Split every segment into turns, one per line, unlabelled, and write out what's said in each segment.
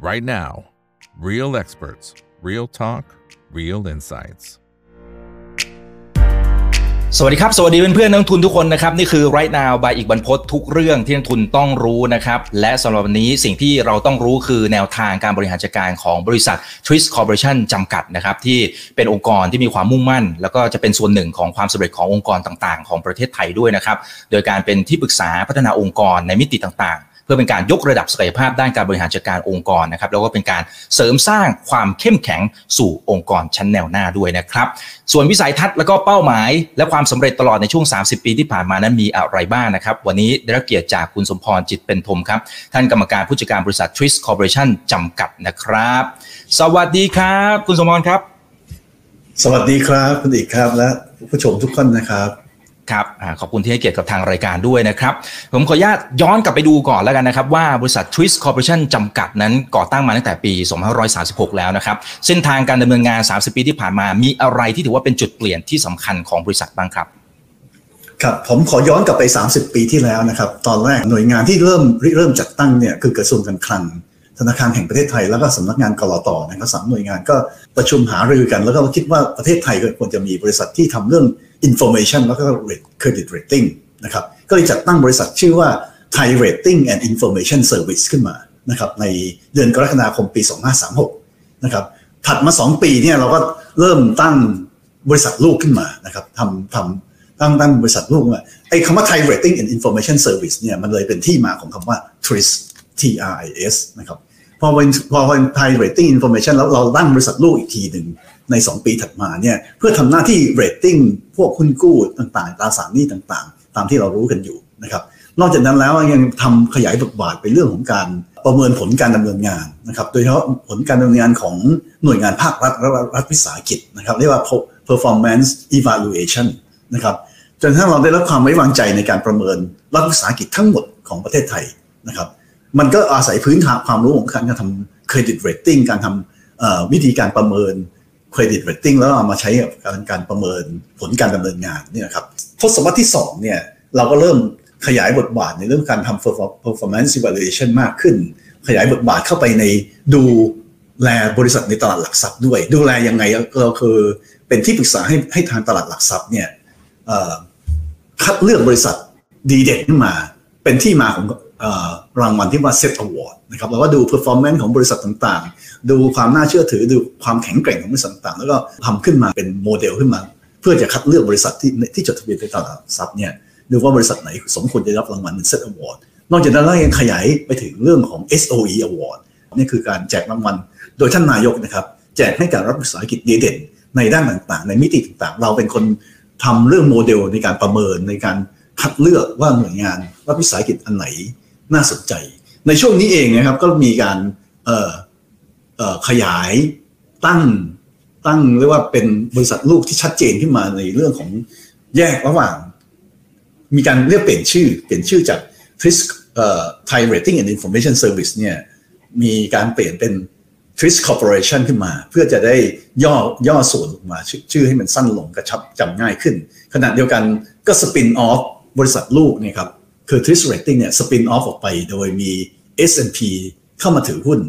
right now. Real experts, real talk, real insights.
สวัสดีครับ สวัสดีเพื่อนๆนักทุนทุกคนนะครับ นี่คือ right now by อีกบรรพททุกเรื่องที่นักทุนต้องรู้นะครับ และสำหรับวันนี้สิ่งที่เราต้องรู้คือแนวทางการบริหารจัดการของบริษัท Twist Corporation จำกัดนะครับ ที่เป็นองค์กรที่มีความมุ่งมั่น แล้วก็จะเป็นส่วนหนึ่งของความสำเร็จขององค์กรต่างๆ ของประเทศไทยด้วยนะครับ โดยการเป็นที่ปรึกษาพัฒนาองค์กรในมิติต่างๆ พื่อเป็นการยกระดับศักยภาพด้านการบริหารจัดการองค์กรนะครับแล้วก็เป็นการเสริมสร้างความเข้มแข็งสู่องค์กรชั้นแนวหน้าด้วยนะครับ ส่วนวิสัยทัศน์และก็เป้าหมาย และความสำเร็จตลอดในช่วง 30 ปีที่ผ่านมานั้นมีอะไรบ้างนะครับ วันนี้ได้รับเกียรติจากคุณสมพรจิตเป็นธมครับ ท่านกรรมการผู้จัดการบริษัท Twist Corporation จำกัดนะครับ สวัสดีครับ คุณสมพรครับ
สวัสดีครับคุณอีกครับและผู้ชมทุกคนนะครับ
ครับอขอบคุณที่ให้เกียรติกับทางรายการด้วยนะครับ ผมขออนุญาตย้อนกลับไปดูก่อนแล้วกันนะครับ ว่าบริษัท Twist Corporation จำกัดนั้นก่อตั้งมาตั้งแต่ปี 2536 แล้วนะครับ เส้นทางการดำเนินงาน 30 ปีที่ผ่านมา มีอะไรที่ถือว่าเป็นจุดเปลี่ยนที่สำคัญของบริษัทบ้างครับ
ครับ ผมขอย้อนกลับไป 30 ปีที่แล้วนะครับ ตอนแรกหน่วยงานที่เริ่มเริ่มจัดตั้งเนี่ยคือกระทรวงการคลังธนาคารแห่งประเทศไทยแล้วก็สำนักงานกรอตนะครับสามหน่วยงานก็ประชุมหารือกัน แล้วก็คิดว่าประเทศไทยควรจะมีบริษัทที่ทำเรื่อง information แล้วก็ credit rating นะครับก็เลยจัดตั้งบริษัทชื่อว่า Thai Rating and Information Service ขึ้นมานะครับในเดือนกรกฎาคมปี 2536นะครับถัดมา 2 ปีเนี่ยเราก็เริ่มตั้งบริษัทลูกขึ้นมานะครับทำทำตั้งตั้งบริษัทลูกมาไอ้คำว่า Thai Rating and Information Service เนี่ยมันเลยเป็นที่มาของคำว่า TRIS T R I S นะครับพอเป็นพอเป็น Thai Rating Information แล้วเราตั้งบริษัทลูกอีกทีหนึ่งใน 2 ปีถัดมาเนี่ยเพื่อทำหน้าที่ rating พ วกหุ้นกู้ต่างๆตราสารหนี้ต่างๆ ตามที่เรารู้กันอยู่นะครับนอกจากนั้นแล้วยังทำขยายบทบาทไปเรื่องของการประเมินผลการดำเนินงานนะครับโดยเฉพาะผลการดำเนินงานของหน่วยงานภาครัฐและรัฐวิสาหกิจนะครับเรียกว่า performance evaluation นะครับจนถ้าเราได้รับความไว้วางใจในการประเมินรัฐวิสาหกิจทั้งหมดของประเทศไทยนะครับมันก็อาศัยพื้นฐานความรู้ของการทำ credit rating การทำวิธีการประเมิน credit rating แล้วเอามาใช้กับการการประเมินผลการดำเนินงานเนี่ยครับทศวรรษที่2เนี่ยเราก็เริ่มขยายบทบาทในเรื่องการทำ performance evaluation มากขึ้น ขยายบทบาทเข้าไปในดูแลบริษัทในตลาดหลักทรัพย์ด้วย ดูแลยังไงเราคือเป็นที่ปรึกษาให้ให้ทางตลาดหลักทรัพย์เนี่ยคัดเลือกบริษัทดีเด่นขึ้นมา เป็นที่มาของรางวัลที่ว่า Set Award นะครับเราก็ดูเ performance ของบริษัทต่างๆ ดูความน่าเชื่อถือดูความแข็งแกร่งของบริษัทต่างๆ แล้วก็ทำขึ้นมาเป็นโมเดลขึ้นมา เพื่อจะคัดเลือกบริษัทที่ที่จดทะเบียนในตลาดทรัพย์เนี่ยดูว่าบริษัทไหนสมควรจะรับรางวัล Set Award นอกจากนั้นเรายังขยายไปถึงเรื่องของ SOE Award นี่คือการแจกรางวัลโดยท่านนายกนะครับแจกให้กับรัฐวิสาหกิจดีเด่น ในด้านต่างๆ ในมิติต่างๆ เราเป็นคนทำเรื่องโมเดลในการประเมินในการคัดเลือกว่าหน่วยงานรัฐวิสาหกิจอันไหน น่าสนใจ ในช่วงนี้เองนะครับก็มีการขยายตั้งตั้งเรียกว่าเป็นบริษัทลูกที่ชัดเจนขึ้นมาในเรื่องของแยกระหว่าง มีการเรียกเปลี่ยนชื่อ เปลี่ยนชื่อจาก TRIS Thai Rating and Information Service เนี่ยมีการเปลี่ยนเป็น TRIS Corporation ขึ้นมา เพื่อจะได้ย่อย่อส่วนลงมาชชื่อให้มันสั้นลงกระชับจำง่ายขึ้น ขณะเดียวกันก็สปินออฟบริษัทลูกเนี่ยครับ คือ TRIS Rating เนี่ยสปินออฟออกไปโดยมี S&P เข้ามาถือหุ้น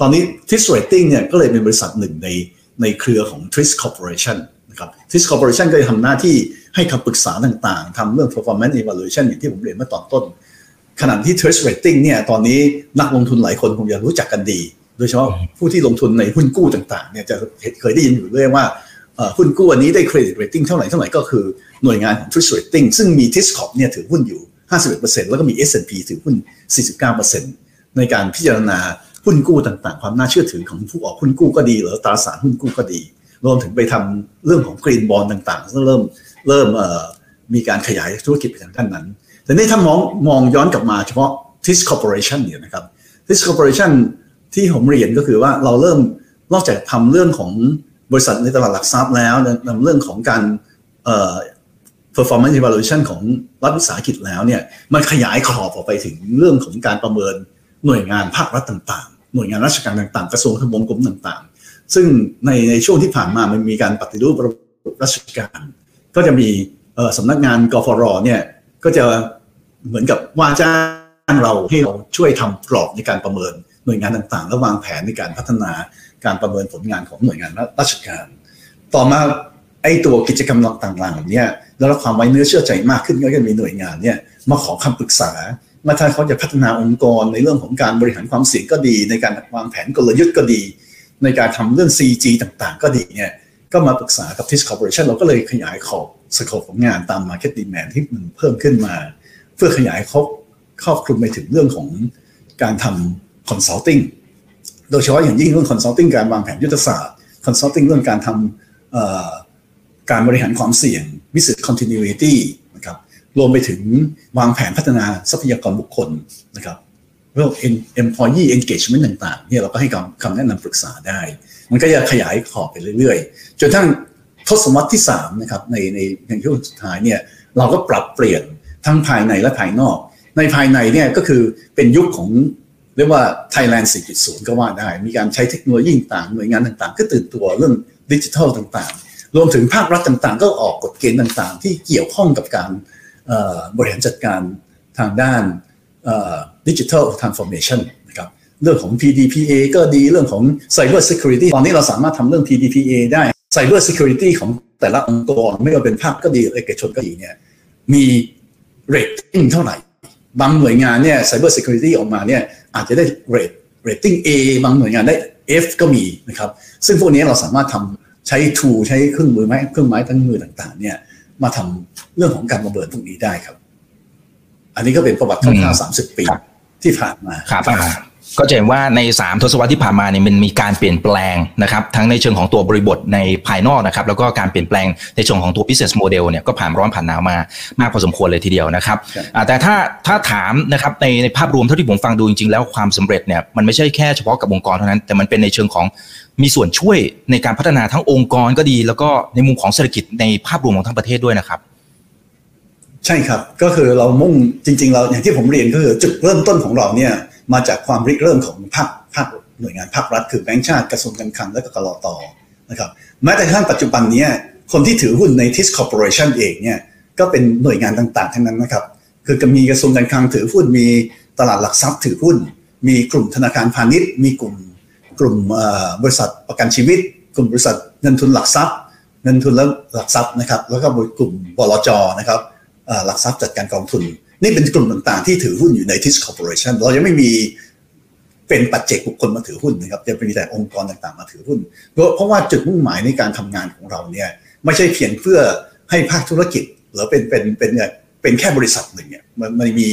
ตอนนี้ TRIS Rating เนี่ยก็เลยเป็นบริษัทหนึ่งในในเครือของ TRIS Corporation นะครับ TRIS Corporation ก็จะทำหน้าที่ให้คำปรึกษาต่างๆทำเรื่อง performance evaluation อย่างที่ผมเรียนเมื่อตอนต้น ขณะที่ TRIS Rating เนี่ยตอนนี้นักลงทุนหลายคนคงจะรู้จักกันดี โดยเฉพาะผู้ที่ลงทุนในหุ้นกู้ต่างๆเนี่ยจะเคยได้ยินอยู่เรื่อยว่าหุ้นกู้อันนี้ได้ credit rating เท่าไหร่เท่าไหร่ก็คือหน่วยงานของ TRIS Rating ซึ่งมี TRIS Corp เนี่ยถือหุ้นอยู่ 51%แล้วก็มี S&P ถือหุ้น 49%ในการพิจารณาหุ้นกู้ต่างๆ ความน่าเชื่อถือของผู้ออกหุ้นกู้ก็ดี หรือตราสารหุ้นกู้ก็ดี รวมถึงไปทำเรื่องของ green bond ต่างๆก็เริ่มเริ่มมีการขยายธุรกิจไปทางด้านนั้น แต่นี่ถ้ามองมองย้อนกลับมาเฉพาะ TRIS Corporation เนี่ยนะครับ TIS Corporation ที่ผมเรียนก็คือว่าเราเริ่มนอกจากทำเรื่องของบริษัทในตลาดหลักทรัพย์แล้วนำเรื่องของการ performance evaluation ของรัฐวิสาหกิจแล้วเนี่ยมันขยายขอบออกไปถึงเรื่องของการประเมินหน่วยงานภาครัฐต่างๆ หน่วยงานราชการต่างๆ กระทรวงทบวงกรมต่างๆ ซึ่งในในช่วงที่ผ่านมามันมีการปฏิรูประบบราชการ ก็จะมีสำนักงานกฟรเนี่ยก็จะเหมือนกับว่าจ้างเราให้เราช่วยทำกรอบในการประเมินหน่วยงานต่างๆ และวางแผนในการพัฒนาการประเมินผลงานของหน่วยงานราชการ ต่อมา ไอ้ตัวกิจกรรมต่างๆเหล่านี้แล้วความไว้เนื้อเชื่อใจมากขึ้นก็จะมีหน่วยงานเนี่ยมาขอคำปรึกษามาถ้าเขาจะพัฒนาองค์กรในเรื่องของการบริหารความเสี่ยงก็ดี ในการวางแผนกลยุทธ์ก็ดี ในการทำเรื่อง CG ต่างๆ ก็ดีเนี่ยก็มาปรึกษากับ TIS Corporation เราก็เลยขยายขอบสโคปของงานตาม Market Demand ที่มันเพิ่มขึ้นมา เพื่อขยายครอบครอบคลุมไปถึงเรื่องของการทำ consulting โดยเฉพาะอย่างยิ่งเรื่อง consulting การวางแผนยุทธศาสตร์ consulting เรื่องการทำ การบริหารความเสี่ยง business continuity นะครับรวมไปถึงวางแผนพัฒนาทรัพยากรบุคคลนะครับเรื่อง employee engagement ต่างๆเนี่ยเราก็ให้คำแนะนำปรึกษาได้ มันก็จะขยายขอบไปเรื่อยๆ จนทั้งทศวรรษที่3นะครับในในในช่วงสุดท้ายเนี่ยเราก็ปรับเปลี่ยนทั้งภายในและภายนอก ในภายในเนี่ยก็คือเป็นยุคของเรียกว่า Thailand 4.0 ก็ว่าได้ มีการใช้เทคโนโลยีต่างหน่วยงานต่างๆ ก็ตื่นตัวเรื่องดิจิทัลต่างๆ รวมถึงภาครัฐต่างๆ ก็ออกกฎเกณฑ์ต่างๆ ที่เกี่ยวข้องกับการบริหารจัดการทางด้านดิจิทัลทรานส์ฟอร์เมชันนะครับเรื่องของ PDPA ก็ดีเรื่องของ Cyber Security ตอนนี้เราสามารถทำเรื่อง PDPA ได้ Cyber Security ของแต่ละองค์กรไม่ว่าเป็นภาคก็ดีเอกชนก็ดีเนี่ยมีเรตติ้งเท่าไหร่ บางหน่วยงานเนี่ย Cyber Security ออกมาเนี่ยอาจจะได้เรตเรตติ้ง A บางหน่วยงานได้ F ก็มีนะครับ ซึ่งพวกนี้เราสามารถทำ ใช้ tool ใช้เครื่องมือไม้เครื่องไม้เครื่องมือต่าง ๆ เนี่ย มาทำเรื่องของการประเมินพวกนี้ได้ครับ อันนี้ก็เป็นประวัติคร่าวๆสามสิบปีที่ผ่านมา
ครับก็จะเห็นว่าใน 3 ทศวรรษที่ผ่านมาเนี่ยมันมีการเปลี่ยนแปลงนะครับทั้งในเชิงของตัวบริบทในภายนอกนะครับแล้วก็การเปลี่ยนแปลงในเชิงของตัว business model เนี่ยก็ผ่านร้อนผ่านหนาวมามากพอสมควรเลยทีเดียวนะครับแต่ถ้าถ้าถามนะครับในในภาพรวมเท่าที่ผมฟังดูจริงๆแล้วความสำเร็จเนี่ยมันไม่ใช่แค่เฉพาะกับองค์กรเท่านั้น แต่มันเป็นในเชิงของ มีส่วนช่วยในการพัฒนาทั้งองค์กรก็ดี แล้วก็ในมุมของเศรษฐกิจในภาพรวมของทั้งประเทศด้วยนะครับ
ใช่ครับก็คือเรามุ่งจริง ๆ เราอย่างที่ผมเรียนก็คือจุดเริ่มต้นของเราเนี่ยมาจากความริเริ่มของภาคภาคหน่วยงานภาครัฐคือแบงก์ชาติกระทรวงการคลังและก็กรอตอนะครับแม้แต่ขั้นปัจจุบันนี้คนที่ถือหุ้นใน TRIS Corporation เองเนี่ยก็เป็นหน่วยงานต่างๆทั้งนั้นนะครับ คือมีกระทรวงการคลังถือหุ้นมีตลาดหลักทรัพย์ถือหุ้น มีกลุ่มธนาคารพาณิชย์ มีกลุ่ม กลุ่มบริษัทประกันชีวิต กลุ่มบริษัทเงินทุนหลักทรัพย์ เงินทุนแล้วหลักทรัพย์นะครับ แล้วก็กลุ่มบลจนะครับหลักทรัพย์จัดการกองทุน นี่เป็นกลุ่มต่างๆ ที่ถือหุ้นอยู่ใน TRIS Corporation เรายังไม่มีเป็นปัจเจกบุคคลมาถือหุ้นนะครับจะมีแต่องค์กรต่างๆมาถือหุ้น เพราะว่าจุดมุ่งหมายในการทำงานของเราเนี่ยไม่ใช่เพียงเพื่อให้ภาคธุรกิจหรือเป็นเป็นเป็นเป็นแค่บริษัทหนึ่งเนี่ยมันมันมี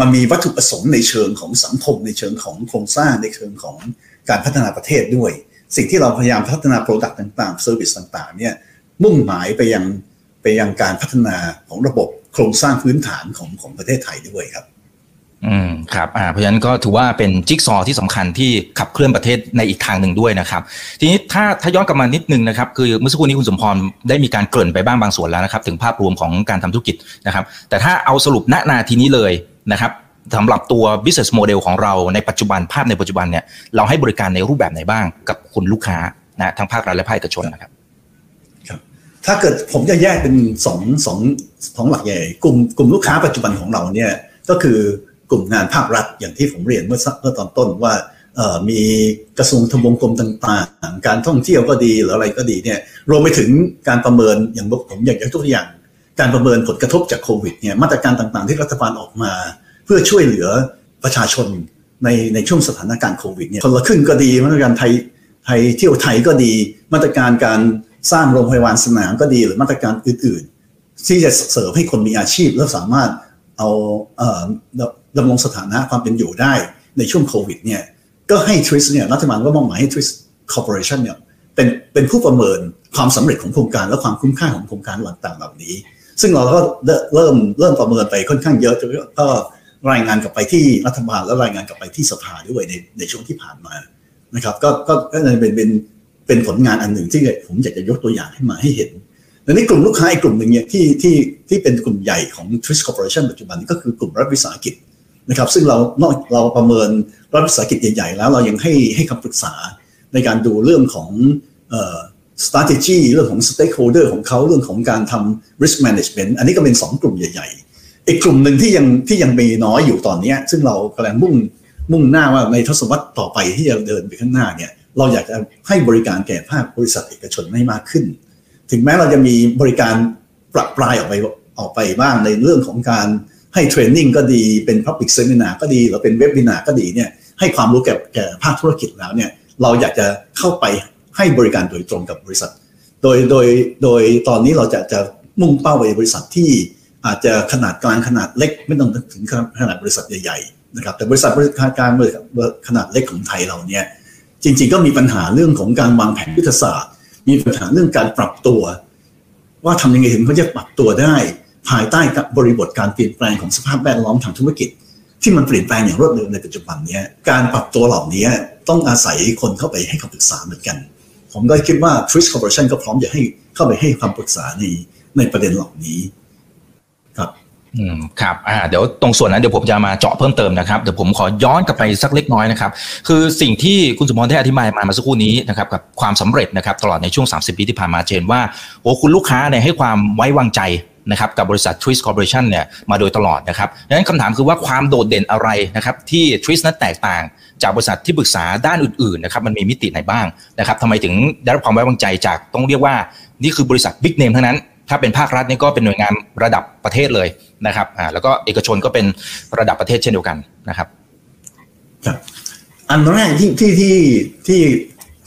มันมีวัตถุประสงค์ในเชิงของสังคมในเชิงของโครงสร้างในเชิงของ การพัฒนาประเทศด้วย สิ่งที่เราพยายามพัฒนา product ต่างๆ service ต่างๆเนี่ยมุ่งหมายไปยังไปยังการพัฒนาของระบบโครงสร้างพื้นฐานของของประเทศไทยด้วยครับ
อืมครับอ่าเพราะฉะนั้นก็ถือว่าเป็นจิ๊กซอว์ที่สำคัญที่ขับเคลื่อนประเทศในอีกทางหนึ่งด้วยนะครับ ทีนี้ถ้าถ้าย้อนกลับมานิดนึงนะครับ คือเมื่อสักครู่นี้คุณสมพรได้มีการเกริ่นไปบ้างบางส่วนแล้วนะครับ ถึงภาพรวมของการทำธุรกิจนะครับ แต่ถ้าเอาสรุปณนาทีนี้เลยนะครับ สำหรับตัว business model ของเราในปัจจุบันภาพในปัจจุบันเนี่ยเราให้บริการในรูปแบบไหนบ้างกับคุณลูกค้านะทั้งภาครัฐและภาคเอกชนนะครับ
ถ้าเกิดผมจะแยกเป็นสองสองสองหลักใหญ่ กลุ่มกลุ่มลูกค้าปัจจุบันของเราเนี่ยก็คือกลุ่มงานภาครัฐอย่างที่ผมเรียนเมื่อเมื่อตอนต้นว่ามีกระทรวงทบวงกรมต่างๆ การท่องเที่ยวก็ดีหรืออะไรก็ดีเนี่ยรวมไปถึงการประเมินอย่างผมอยากยกตัวอย่าง การประเมินผลกระทบจากโควิดเนี่ยมาตรการต่างๆ ที่รัฐบาลออกมา เพื่อช่วยเหลือประชาชนในในช่วงสถานการณ์โควิดเนี่ยคนละครึ่งก็ดีมาตรการไทยไทยเที่ยวไทยก็ดี มาตรการการสร้างโรงพยาบาลสนามก็ดีหรือมาตรการอื่น ๆ ที่จะเสริมให้คนมีอาชีพแล้วสามารถเอาดำรงสถานะความเป็นอยู่ได้ในช่วงโควิดเนี่ยก็ให้ TRIS เนี่ยรัฐบาลก็มอบหมายให้ TRIS Corporation เนี่ยเป็นเป็นผู้ประเมินความสำเร็จของโครงการและความคุ้มค่าของโครงการต่างๆเหล่านี้ ซึ่งเราก็เริ่มเริ่มประเมินไปค่อนข้างเยอะก็ รายงานกลับไปที่รัฐบาลแล้วรายงานกลับไปที่สภาด้วยในในช่วงที่ผ่านมานะครับก็ก็ก็เลยเป็นเป็นเป็นผลงานอันหนึ่งที่ผมอยากจะยกตัวอย่างให้มาให้เห็นแลวนี้กลุ่มลูกค้าอีกกลุ่มหนึ่งเนี่ยที่ที่ที่เป็นกลุ่มใหญ่ของ Twist Corporation ปัจจุบันก็คือกลุ่มรัฐวิสาหกิจนะครับ ซึ่งเรานอกเราประเมินรัฐวิสาหกิจใหญ่ๆแล้วเรายังให้ให้คำปรึกษาในการดูเรื่องของเอ่อ strategy เรื่องของ stakeholder ของเขาเรื่องของการทำ risk management อันนี้ก็เป็น 2 กลุ่มใหญ่ๆ อีกกลุ่มหนึ่งที่ยังที่ยังมีน้อยอยู่ตอนนี้ซึ่งเรากำลังมุ่งมุ่งหน้าว่าในทศวรรษต่อไปที่จะเดินไปข้างหน้าเนี่ยเราอยากจะให้บริการแก่ภาคบริษัทเอกชนให้มากขึ้น ถึงแม้เราจะมีบริการปรับปลายออกไปออกไปบ้างในเรื่องของการให้เทรนนิ่งก็ดีเป็น Public Seminar ก็ดีหรือเป็นเว็บวินาก็ดีเนี่ยให้ความรู้แก่แก่ภาคธุรกิจแล้วเนี่ยเราอยากจะเข้าไปให้บริการโดยตรงกับบริษัท โดยโดยโดยตอนนี้เราจะจะมุ่งเป้าไปบริษัทที่ อาจจะขนาดกลางขนาดเล็ก ไม่ต้องถึงขนาดบริษัทใหญ่ๆนะครับแต่บริษัทบริษัทการบริษัทขนาดเล็กของไทยเราเนี่ยจริง ๆ ก็มีปัญหาเรื่องของการวางแผนยุทธศาสตร์ มีปัญหาเรื่องการปรับตัว ว่าทำยังไงถึงเขาจะปรับตัวได้ ภายใต้บริบทการเปลี่ยนแปลงของสภาพแวดล้อมทางธุรกิจ ที่มันเปลี่ยนแปลงอย่างรวดเร็วในปัจจุบันนี้การปรับตัวเหล่านี้ต้องอาศัยคนเข้าไปให้คำปรึกษาเหมือนกัน ผมก็คิดว่า Twist Corporation ก็พร้อมจะให้เข้าไปให้คำปรึกษาในในประเด็นเหล่านี้
อืมครับอ่าเดี๋ยวตรงส่วนนั้นเดี๋ยวผมจะมาเจาะเพิ่มเติมนะครับเดี๋ยวผมขอย้อนกลับไปสักเล็กน้อยนะครับ คือสิ่งที่คุณสมพรได้อธิบายมาเมื่อสักครู่นี้นะครับกับความสำเร็จนะครับตลอดในช่วง 30 ปีที่ผ่านมาเจนว่าโอ้คุณลูกค้าเนี่ยให้ความไว้วางใจนะครับกับบริษัท Twist Corporation เนี่ยมาโดยตลอดนะครับดังนั้นคำถามคือว่าความโดดเด่นอะไรนะครับที่ Twist นั้นแตกต่าง จากบริษัทที่ปรึกษาด้านอื่นๆนะครับมันมีมิติไหนบ้างนะครับทำไมถึงได้รับความไว้วางใจจากต้องเรียกว่านี่คือบริษัทบิ๊กเนมทั้งนั้น ถ้าเป็นภาครัฐนี่ก็เป็นหน่วยงานระดับประเทศเลยนะครับอ่าแล้วก็เอกชนก็เป็นระดับประเทศเช่นเดียวกันนะครับ
อันแรกที่ที่ที่ที่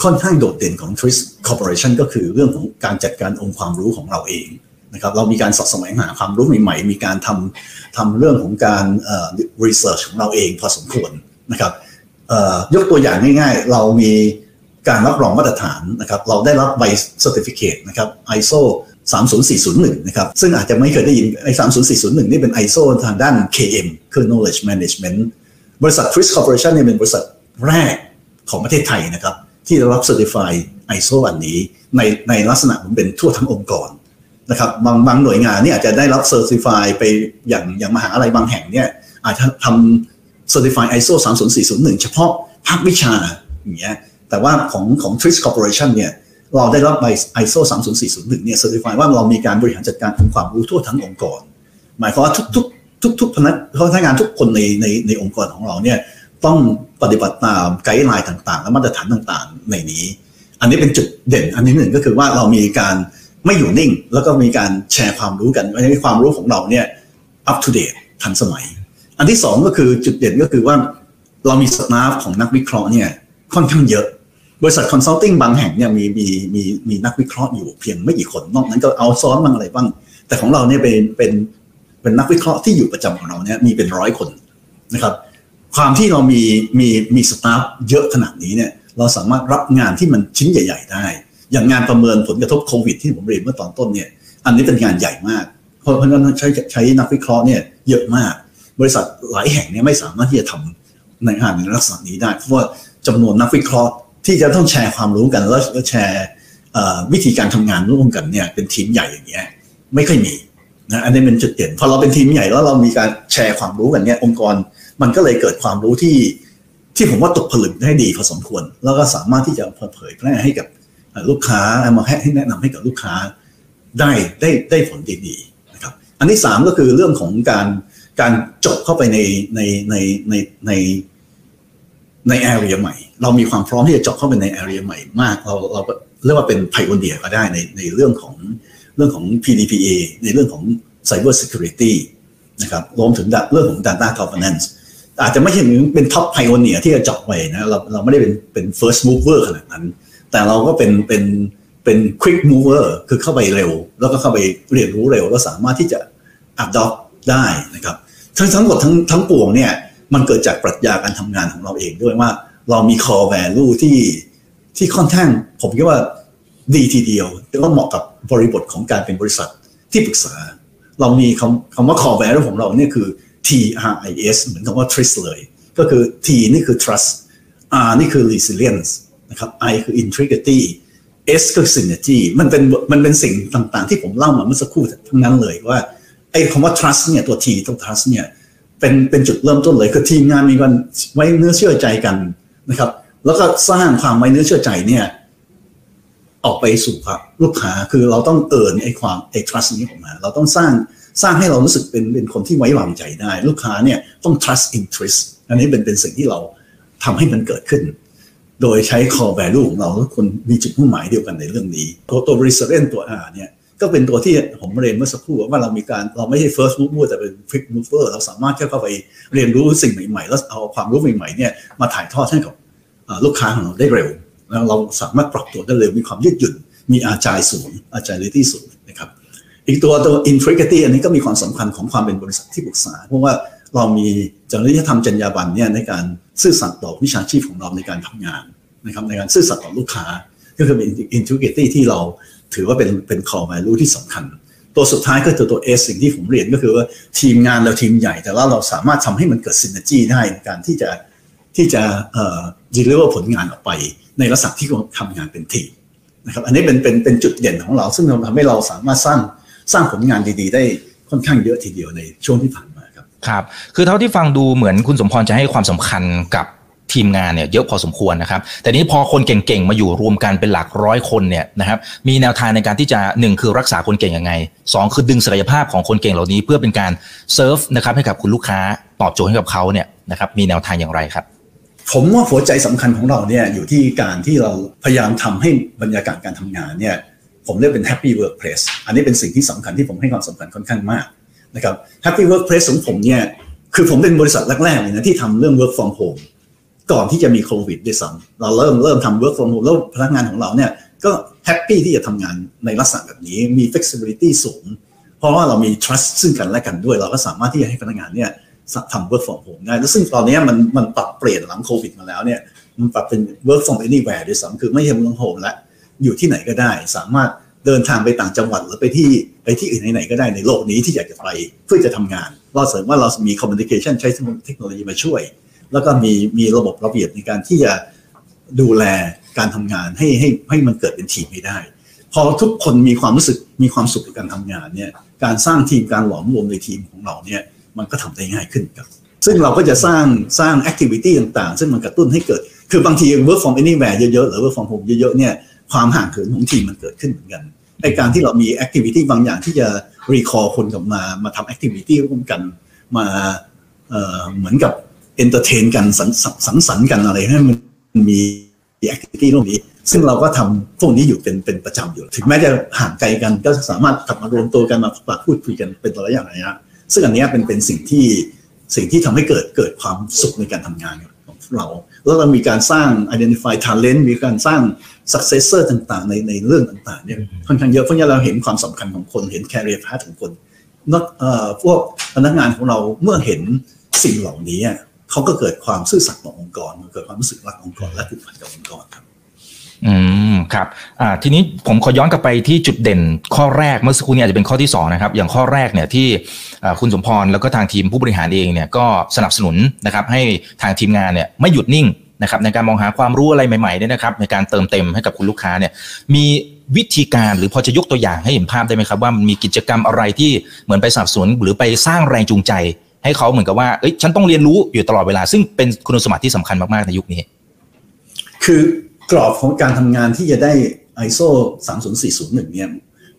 ค่อนข้างโดดเด่นของ Twist Corporation ก็คือเรื่องของการจัดการองค์ความรู้ของเราเองนะครับเรามีการสอดแสวงหาความรู้ใหม่ๆ มีการทำทำเรื่องของการเอ่อ research ของเราเองพอสมควรนะครับยกตัวอย่างง่ายๆ เรามีการรับรองมาตรฐานนะครับเราได้รับใบ certificate นะครับ ISO 30401 นะครับ ซึ่งอาจจะไม่เคยได้ยินไอ้30401 นี่เป็น ISO ทางด้าน KM คือ knowledge management บริษัท Twist Corporation เนี่ยเป็นบริษัทแรกของประเทศไทยนะครับ ที่ได้รับ certify ISO อันนี้ในในลักษณะมันเป็นทั่วทั้งองค์กรนะครับบางบางหน่วยงานเนี่ยอาจจะได้รับ certify ไปอย่างอย่างมหาอะไรบางแห่งเนี่ยอาจจะทำ certify ISO 30401เฉพาะภาควิชาอย่างเงี้ยแต่ว่าของของ Twist Corporation เนี่ย เราได้รับใบ ISO 30401เนี่ยเซอร์ติฟายว่าเรามีการบริหารจัดการองค์ความรู้ทั่วทั้งองค์กร หมายความว่าทุกๆทุกๆพนักพนักงานทุกคนในในในองค์กรของเราเนี่ยต้องปฏิบัติตาม guideline ต่างๆ และมาตรฐานต่างๆ ในนี้ อันนี้เป็นจุดเด่น อันนี้หนึ่งก็คือว่าเรามีการไม่อยู่นิ่ง แล้วก็มีการแชร์ความรู้กันให้ความรู้ของเราเนี่ย up to date ทันสมัย อันที่สองก็คือจุดเด่นก็คือว่าเรามี staff ของนักวิเคราะห์เนี่ยค่อนข้างเยอะ บริษัท consulting บางแห่งเนี่ยมีมีมีมีนักวิเคราะห์อยู่เพียงไม่กี่คนนอกนั้นก็เอาซ้อนบ้างอะไรบ้าง แต่ของเราเนี่ยเป็นเป็นเป็นนักวิเคราะห์ที่อยู่ประจำของเราเนี่ยมีเป็นร้อยคนนะครับ ความที่เรามีมีมีสตาฟเยอะขนาดนี้เนี่ยเราสามารถรับงานที่มันชิ้นใหญ่ ๆ ได้ อย่างงานประเมินผลกระทบโควิด ที่ผมเรียนเมื่อตอนต้นเนี่ยอันนี้เป็นงานใหญ่มาก เพราะเพราะนั้นใช้ใช้นักวิเคราะห์เนี่ยเยอะมาก บริษัทหลายแห่งเนี่ยไม่สามารถที่จะทำในงานในลักษณะนี้ได้ เพราะว่าจำนวนนักวิเคราะห์ ที่จะต้องแชร์ความรู้กันแล้วแชร์วิธีการทำงานร่วมกันเนี่ยเป็นทีมใหญ่อย่างเงี้ยไม่ค่อยมีนะอันนี้เป็นจุดเด่นพอเราเป็นทีมใหญ่แล้วเรามีการแชร์ความรู้กันเนี่ยองค์กรมันก็เลยเกิดความรู้ที่ที่ผมว่าตกผลึกได้ดีพอสมควร แล้วก็สามารถที่จะเผยแพร่ให้กับลูกค้ามาให้แนะนำให้กับลูกค้าได้ได้ได้ผลดีๆนะครับอันที่สามก็คือเรื่องของการการจบเข้าไปในในในในใน ใน area ใหม่ เรามีความพร้อมที่จะเจาะเข้าไปใน area ใหม่มาก เราเราเรียกว่าเป็น pioneer ก็ได้ในในเรื่องของเรื่องของ PDPA ในเรื่องของ Cyber Security นะครับรวมถึงเรื่องของ Data Governance อาจจะไม่ใช่เป็น top pioneer ที่จะเจาะไปนะเราเราไม่ได้เป็นเป็น first mover ขนาดนั้น แต่เราก็เป็นเป็นเป็น quick mover คือเข้าไปเร็ว แล้วก็เข้าไปเรียนรู้เร็ว แล้วสามารถที่จะ adopt ได้นะครับ ทั้งทั้งหมดทั้งทั้งปวงเนี่ย มันเกิดจากปรัชญาการทำงานของเราเองด้วยว่า เรามี core value ที่ที่ค่อนข้างผมคิดว่าดีทีเดียวแต่ว่าเหมาะกับบริบทของการเป็นบริษัทที่ปรึกษา เรามีคำคำว่า core value ของเราเนี่ยคือ TRIS เหมือนคำว่า trust เลย ก็คือ T นี่คือ trust R นี่คือ resilience นะครับ I คือ integrity S ก็ synergy มันเป็นมันเป็นสิ่งต่างๆ ที่ผมเล่ามาเมื่อสักครู่ทั้งนั้นเลยว่าไอ้คำว่า trust เนี่ยตัว T ตัว trust เนี่ย เป็นเป็นจุดเริ่มต้นเลยคือทีมงานมีกันไว้เนื้อเชื่อใจกันนะครับ แล้วก็สร้างความไว้เนื้อเชื่อใจเนี่ย ออกไปสู่ลูกค้าคือเราต้องเอิญไอ้ความไอ้ trust นี้ออกมา เราต้องสร้างสร้างให้เรารู้สึกเป็นเป็นคนที่ไว้วางใจได้ ลูกค้าเนี่ยต้อง trust interest อันนี้เป็นเป็นสิ่งที่เราทำให้มันเกิดขึ้น โดยใช้ core value ของเราทุกคนมีจุดมุ่งหมายเดียวกันในเรื่องนี้ตัวตัว resilient ตัว R เนี่ย ก็เป็นตัวที่ผมเรียนเมื่อสักครู่ว่าเรามีการเราไม่ใช่ first mover แต่เป็น quick mover เราสามารถเข้าไปเรียนรู้สิ่งใหม่ๆ แล้วเอาความรู้ใหม่ๆเนี่ยมาถ่ายทอดให้กับลูกค้าของเราได้เร็วแล้วเราสามารถปรับตัวได้เร็วมีความยืดหยุ่น มีอาจายสูง agility สูงนะครับอีกตัวตัว integrity อันนี้ก็มีความสำคัญของความเป็นบริษัทที่ปรึกษา เพราะว่าเรามีจริยธรรมจรรยาบรรณเนี่ยในการซื่อสัตย์ต่อวิชาชีพของเราในการทำงานนะครับในการซื่อสัตย์ต่อลูกค้าก็คือเป็น integrity ที่เรา ถือว่าเป็นเป็น core value ที่สำคัญ ตัวสุดท้ายก็คือตัว S สิ่งที่ผมเรียนก็คือว่าทีมงานเราทีมใหญ่ แต่ว่าเราสามารถทำให้มันเกิด synergy ได้ในการที่จะที่จะเอ่อ deliver ผลงานออกไป ในลักษณะที่ทำงานเป็นทีมนะครับอันนี้เป็นเป็นเป็นจุดเด่นของเรา ซึ่งทำให้เราสามารถสร้างสร้างผลงานดีๆ ได้ค่อนข้างเยอะทีเดียวในช่วงที่ผ่านมาครับ
ครับคือเท่าที่ฟังดูเหมือนคุณสมพรจะให้ความสำคัญกับ ทีมงานเนี่ยเยอะพอสมควรนะครับ แต่นี้พอคนเก่งๆ มาอยู่รวมกันเป็นหลักร้อยคนเนี่ยนะครับมีแนวทางในการที่จะหนึ่งคือรักษาคนเก่งยังไงสองคือดึงศักยภาพของคนเก่งเหล่านี้ เพื่อเป็นการเซิร์ฟนะครับให้กับคุณลูกค้าตอบโจทย์ให้กับเขาเนี่ยนะครับมีแนวทางอย่างไรครับ
ผมว่าหัวใจสำคัญของเราเนี่ยอยู่ที่การที่เราพยายามทำให้บรรยากาศการทำงานเนี่ยผมเรียกเป็น happy workplace อันนี้เป็นสิ่งที่สำคัญที่ผมให้ความสำคัญค่อนข้างมากนะครับ happy workplace ของผมเนี่ยคือผมเป็นบริษัทแรกๆเลยนะที่ทำเรื่อง work from home ก่อนที่จะมีโควิดด้วยซ้ำเราเริ่มเริ่มทำ work from home แล้วพนักงานของเราเนี่ยก็แฮปปี้ที่จะทำงานในลักษณะแบบนี้มี flexibility สูง เพราะว่าเรามี trust ซึ่งกันและกันด้วย เราก็สามารถที่จะให้พนักงานเนี่ยทำ work from home ได้แล้วซึ่งตอนนี้มันมันปรับเปลี่ยนหลังโควิดมาแล้วเนี่ยมันปรับเป็น work from anywhere ด้วยซ้ำคือไม่ใช่ work from home ล้วอยู่ที่ไหนก็ได้ สามารถเดินทางไปต่างจังหวัดหรือไปที่ไปที่อื่นไหนๆก็ได้ในโลกนี้ที่อยากจะไปเพื่อจะทำงานเราเสริมว่าเรามี communication ใช้เทคโนโลยีมาช่วย แล้วก็มีมีระบบระเบียบในการที่จะดูแลการทำงานให้ให้ให้มันเกิดเป็นทีมให้ได้ พอทุกคนมีความรู้สึกมีความสุขกับการทำงานเนี่ยการสร้างทีมการหลอมรวมในทีมของเราเนี่ยมันก็ทำได้ง่ายขึ้นครับซึ่งเราก็จะสร้างสร้าง activity ต่างๆ ซึ่งมันกระตุ้นให้เกิด คือบางที work from anywhere เยอะๆ หรือ work from home เยอะๆ เนี่ย ความห่างเหินของทีมมันเกิดขึ้นเหมือนกันไอการที่เรามี activity บางอย่างที่จะ recall คนกลับมา มาทำ activity ร่วมกัน มาเหมือนกับ entertain กันสังสังสรรค์กันอะไรให้มันมี activity ร่วมนี้ ซึ่งเราก็ทำพวกนี้อยู่เป็นเป็นประจำอยู่ ถึงแม้จะห่างไกลกันก็สามารถกลับมารวมตัวกันมาพูดคุยกันเป็นระยะระยะซึ่งอันนี้เป็นเป็นสิ่งที่สิ่งที่ทำให้เกิดเกิดความสุขในการทำงานของเราแล้วเรามีการสร้าง identify talent มีการสร้าง successor ต่างๆ ในในเรื่องต่างๆเนี่ยค่อนข้างเยอะเพราะงั้นเราเห็นความสำคัญของคนเห็น career path ของคนนอกเอ่อพวกพนักงานของเราเมื่อเห็นสิ่งเหล่านี้ เขาก็เกิดความซื่อสัตย์ต่อองค์กรเกิดความรู้สึกรักองค์กรและผูกพันกับองค์กรครับ
อืมครับอ่าทีนี้ผมขอย้อนกลับไปที่จุดเด่นข้อแรกเมื่อสักครู่นี้อาจจะเป็นข้อที่2นะครับอย่างข้อแรกเนี่ยที่คุณสมพรแล้วก็ทางทีมผู้บริหารเองเนี่ยก็สนับสนุนนะครับให้ทางทีมงานเนี่ยไม่หยุดนิ่งนะครับในการมองหาความรู้อะไรใหม่ๆเนี่ยนะครับในการเติมเต็มให้กับคุณลูกค้าเนี่ยมีวิธีการหรือพอจะยกตัวอย่างให้เห็นภาพได้ไหมครับว่ามันมีกิจกรรมอะไรที่เหมือนไปสนับสนุนหรือไปสร้างแรงจูงใจ ให้เขาเหมือนกับว่าเอ้ยฉันต้องเรียนรู้อยู่ตลอดเวลา ซึ่งเป็นคุณสมบัติที่สำคัญมาก ๆ ในยุคนี้
คือกรอบของการทำงานที่จะได้ ISO 30401 เนี่ย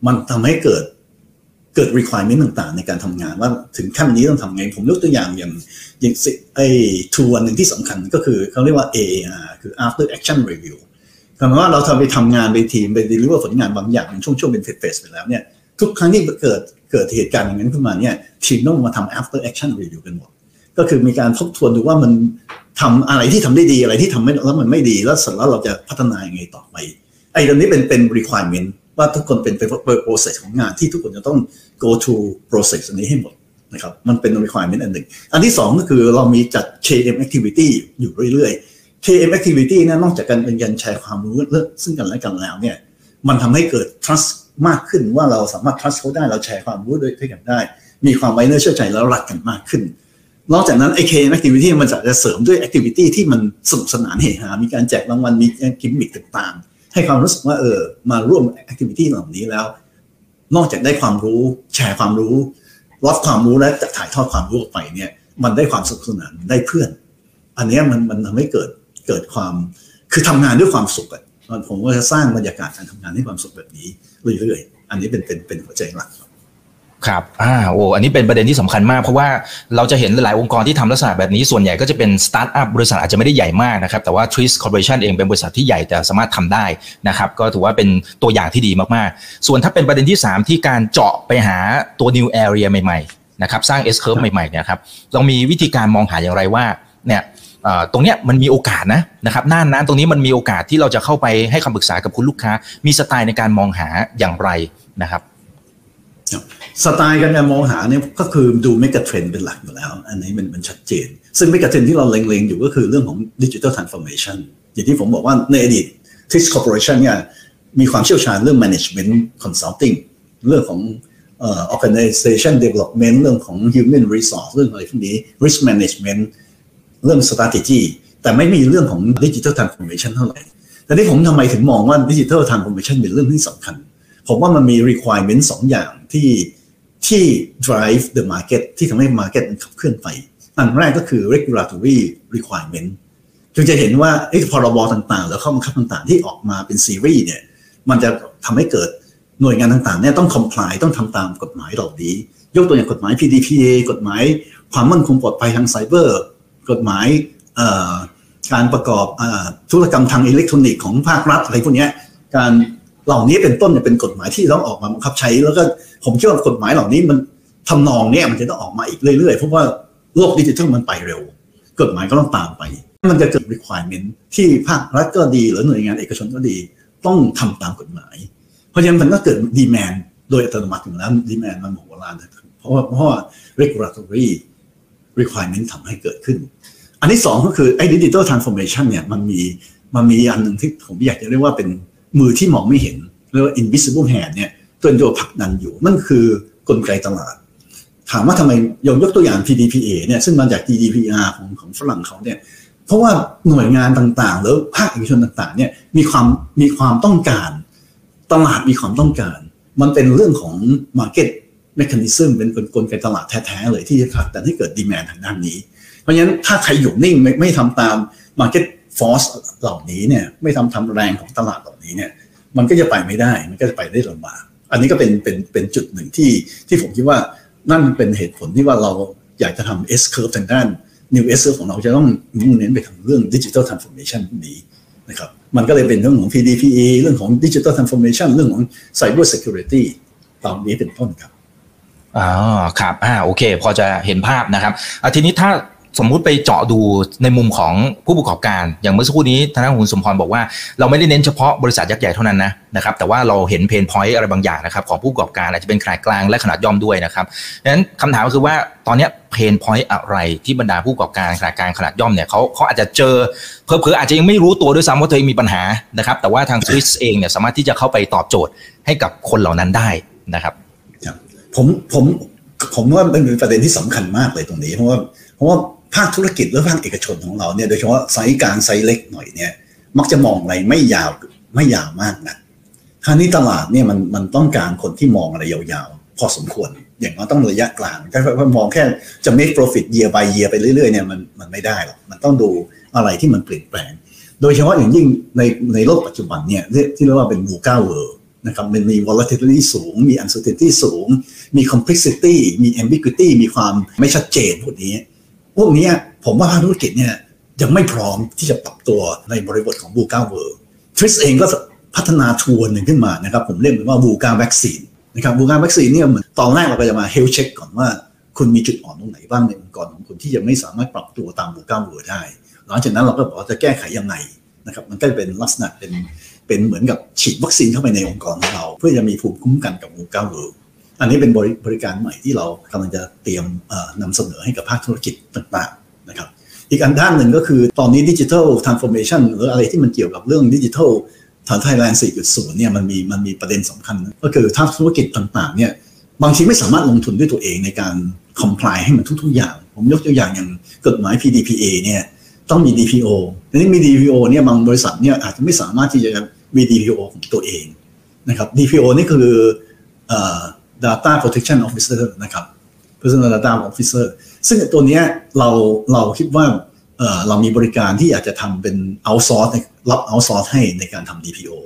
มันทำให้เกิดเกิด requirement ต่างๆ ในการทำงานว่าถึงขั้นนี้ต้องทำไง ผมยกตัวอย่างอย่างอย่างไอ้ทูอันหนึ่งที่สำคัญก็คือเขาเรียกว่า AAR คือ after action review คำว่าเราทำไปทำงานไปทีมไป deliver ผลงานบางอย่างในช่วงช่วงเป็น phase ไปแล้วเนี่ยทุกครั้งที่เกิด เกิดเหตุการณ์อย่างนั้นขึ้นมาเนี่ยทีมต้องมาทำ after action review กันหมด ก็คือมีการทบทวนดูว่ามันทำอะไรที่ทำได้ดีอะไรที่ทำไม่แล้วมันไม่ดีแล้วเสร็จแล้วเราจะพัฒนายังไงต่อไปไอ้ตรงนี้เป็นเป็น requirement ว่าทุกคนเป็นเป็น process ของงานที่ทุกคนจะต้อง go to process อันนี้ให้หมดนะครับมันเป็น requirement อันหนึ่ง อันที่สองก็คือเรามีจัด KM activity อยู่เรื่อยๆ KM activity นี่นอกจากการเป็นการแชร์ความรู้เรื่องซึ่งกันและกันแล้วเนี่ยมันทำให้เกิด trust มากขึ้นว่าเราสามารถ trust เขาได้เราแชร์ความรู้ด้วยกันได้ มีความไว้เนื้อเชื่อใจแล้วรักกันมากขึ้น นอกจากนั้นไอเคแอคทิวิตี้มันจะเสริมด้วย activity ที่มันสนุกสนานเฮฮา มีการแจกรางวัลมีกิมมิคต่างๆ ให้ความรู้สึกว่าเออมาร่วม activity เหล่านี้แล้ว นอกจากได้ความรู้แชร์ความรู้รับความรู้และจะถ่ายทอดความรู้ออกไปเนี่ยมันได้ความสนุกสนานได้เพื่อน อันนี้มันมันทำให้เกิดเกิดความคือทำงานด้วยความสุขอะผมก็จะสร้างบรรยากาศการทำงานให้ความสุขแบบนี้ เรื่อยๆ อันนี้เป็นเป็นเป็นหัวใจหลัก
ครับอ่า โอ้ อันนี้เป็นประเด็นที่สำคัญมาก เพราะว่าเราจะเห็นหลายองค์กรที่ทำลักษณะแบบนี้ ส่วนใหญ่ก็จะเป็นสตาร์ทอัพบริษัทอาจจะไม่ได้ใหญ่มากนะครับ แต่ว่า Twist Corporation เองเป็นบริษัทที่ใหญ่แต่สามารถทำได้นะครับ ก็ถือว่าเป็นตัวอย่างที่ดีมากๆ ส่วนถ้าเป็นประเด็นที่ 3 ที่การเจาะไปหาตัว new area ใหม่ๆ นะครับ สร้าง S curve ใหม่ๆ เนี่ยครับ เรามีวิธีการมองหาอย่างไรว่า เนี่ย ตรงเนี้ยมันมีโอกาสนะนะครับน่านนั้นตรงนี้มันมีโอกาสที่เราจะเข้าไปให้คำปรึกษากับคุณลูกค้า มีสไตล์ในการมองหาอย่างไรนะครับ
สไตล์การมองหาเนี่ยก็คือดู megatrend เป็นหลักอยู่แล้ว อันนี้มันมันชัดเจน ซึ่ง megatrend ที่เราเล็งๆอยู่ก็คือเรื่องของ digital transformation อย่างที่ผมบอกว่าในอดีต TRIS Corporation เนี่ยมีความเชี่ยวชาญเรื่อง management consulting เรื่องของ organization development เรื่องของ human resource เรื่องอะไรพวกนี้ risk management เรื่อง strategy แต่ไม่มีเรื่องของ digital transformation เท่าไหร่แต่ที่ผมทำไมถึงมองว่า digital transformation เป็นเรื่องที่สำคัญ ผมว่ามันมี requirement สองอย่างที่ที่ drive the market ที่ทำให้ market มันขับเคลื่อนไป อันแรกก็คือ regulatory requirement จึงจะเห็นว่าไอ้พรบต่างๆ แล้วข้อบังคับต่างๆ ที่ออกมาเป็นซีรีส์เนี่ยมันจะทำให้เกิดหน่วยงานต่างๆเนี่ยต้อง comply ต้องทำตามกฎหมายเหล่านี้ ยกตัวอย่างกฎหมาย PDPA กฎหมายความมั่นคงปลอดภัยทางไซเบอร์ กฎหมายการประกอบธุรกรรมทางอิเล็กทรอนิกส์ของภาครัฐอะไรพวกนี้การเหล่านี้เป็นต้นเนี่ยเป็นกฎหมายที่ต้องออกมาบังคับใช้ แล้วก็ผมเชื่อว่ากฎหมายเหล่านี้มันทำนองเนี่ยมันจะต้องออกมาอีกเรื่อยๆ เพราะว่าโลกดิจิทัลมันไปเร็ว กฎหมายก็ต้องตามไป มันจะเกิด requirement ที่ภาครัฐก็ดีหรือหน่วยงานเอกชนก็ดี ต้องทำตามกฎหมาย เพราะฉะนั้นมันก็เกิด demand โดยอัตโนมัติอยู่แล้ว demand มันโหมโหานเพราะว่าเพราะว่า regulatory requirement ทำให้เกิดขึ้น อันที่สองก็คือไอ้ดิจิทัลทรานส์ฟอร์เมชันเนี่ยมันมีมันมีอันหนึ่งที่ผมอยากจะเรียกว่าเป็นมือที่มองไม่เห็นเรียกว่า invisible hand เนี่ยตัวตัวผลักดันอยู่นั่นคือกลไกตลาด ถามว่าทำไมยกยกตัวอย่าง PDPA เนี่ยซึ่งมาจาก GDPR ของของฝรั่งเขาเนี่ยเพราะว่าหน่วยงานต่างๆ หรือภาคเอกชนต่างๆเนี่ยมีความมีความต้องการ ตลาดมีความต้องการ มันเป็นเรื่องของ market mechanism เป็นกลไกตลาดแท้ๆเลยที่จะผลักดันให้เกิดดีแมนทางด้านนี้ ราะฉะนั้นถ้าใครอยู่นิ่งไม่ไม่ทำตาม market force เหล่านี้เนี่ยไม่ทำทำแรงของตลาดเหล่านี้เนี่ยมันก็จะไปไม่ได้มันก็จะไปได้ลำบากอันนี้ก็เป็นเป็นเป็นจุดหนึ่งที่ที่ผมคิดว่านั่นเป็นเหตุผลที่ว่าเราอยากจะทำ S curve ทางด้าน new S curve ของเราจะต้องมุ่งเน้นไปทางเรื่อง digital transformation นี้นะครับมันก็เลยเป็นเรื่องของ PDPA เรื่องของ digital transformation เรื่องของ cyber security ตามนี้เป็นต้นครับ
อ๋อครับอ่าโอเค พอจะเห็นภาพนะครับอทีนี้ถ้า สมมุติไปเจาะดูในมุมของผู้ประกอบการ อย่างเมื่อสักครู่นี้ทางด้านคุณสมพรบอกว่าเราไม่ได้เน้นเฉพาะบริษัทยักษ์ใหญ่เท่านั้นนะนะครับแต่ว่าเราเห็นเพนพอยต์อะไรบางอย่างนะครับของผู้ประกอบการอาจจะเป็นขนาดกลางและขนาดย่อมด้วยนะครับดังนั้นคำถามก็คือว่าตอนนี้ pain point อะไรที่บรรดาผู้ประกอบการขนาดกลางขนาดย่อมเนี่ยเขาเขาอาจจะเจอเพอเพออาจจะยังไม่รู้ตัวด้วยซ้ำว่าตัวเองมีปัญหานะครับแต่ว่าทาง TRIS เองเนี่ยสามารถที่จะเข้าไปตอบโจทย์ให้กับคนเหล่านั้นได้นะครับ
ผมผมผมว่ามันเป็นประเด็นที่สำคัญมากเลยตรงนี้เพราะว่าเพราะว่า ภาคธุรกิจหรือภาคเอกชนของเราเนี่ยโดยเฉพาะไซส์กลางไซส์เล็กหน่อยเนี่ยมักจะมองอะไรไม่ยาวไม่ยาวมากนะคราวนี้ตลาดเนี่ยมันมันต้องการคนที่มองอะไรยาวๆ พอสมควร อย่างน้อยต้องระยะกลางถ้ามองแค่จะ make profit year by year ไปเรื่อยๆเนี่ยมันมันไม่ได้หรอกมันต้องดูอะไรที่มันเปลี่ยนแปลง โดยเฉพาะอย่างยิ่งในในโลกปัจจุบันเนี่ยที่เรียกว่าเป็นบูก้าเวิร์นะครับมันมี volatility สูง มี uncertainty สูง มี complexity มี ambiguity มีความไม่ชัดเจนพวกนี้ พวกนี้ผมว่าภาคธุรกิจเนี่ยยังไม่พร้อมที่จะปรับตัวในบริบทของ VUCA World TRIS เองก็พัฒนา tool หนึ่งขึ้นมานะครับผมเรียกมันว่า VUCA วัคซีนนะครับ VUCA วัคซีนเนี่ยเหมือนตอนแรกเราก็จะมา health check ก่อนว่าคุณมีจุดอ่อนตรงไหนบ้างในองค์กรของคุณที่ยังไม่สามารถปรับตัวตาม VUCA World ได้ หลังจากนั้นเราก็บอกว่าจะแก้ไขยังไงนะครับมันก็จะเป็นลักษณะเป็นเป็นเหมือนกับฉีดวัคซีนเข้าไปในองค์กรของเรา เพื่อจะมีภูมิคุ้มกันกับ VUCA World อันนี้เป็นบริการใหม่ที่เรากำลังจะเตรียมนำเสนอให้กับภาคธุรกิจต่างๆนะครับ อีกอันด้านหนึ่งก็คือตอนนี้ digital transformation หรืออะไรที่มันเกี่ยวกับเรื่องดิจิทัลทางไทยแลนด์4.0เนี่ยมันมีมันมีประเด็นสำคัญ ก็คือถ้าธุรกิจต่างๆเนี่ยบางทีไม่สามารถลงทุนด้วยตัวเองในการ comply ให้มันทุก ๆ อย่าง ผมยกตัวอย่างอย่างกฎหมาย PDPA เนี่ยต้องมี DPO ทีนี้มี DPO เนี่ยบางบริษัทเนี่ยอาจจะไม่สามารถที่จะมี DPO ของตัวเองนะครับ DPO นี่คือ data protection officer นะครับ personal data officer ซึ่งตัวนี้เราเราคิดว่าเรามีบริการที่อาจจะทำเป็น outsource รับ outsource ให้ในการทำ DPO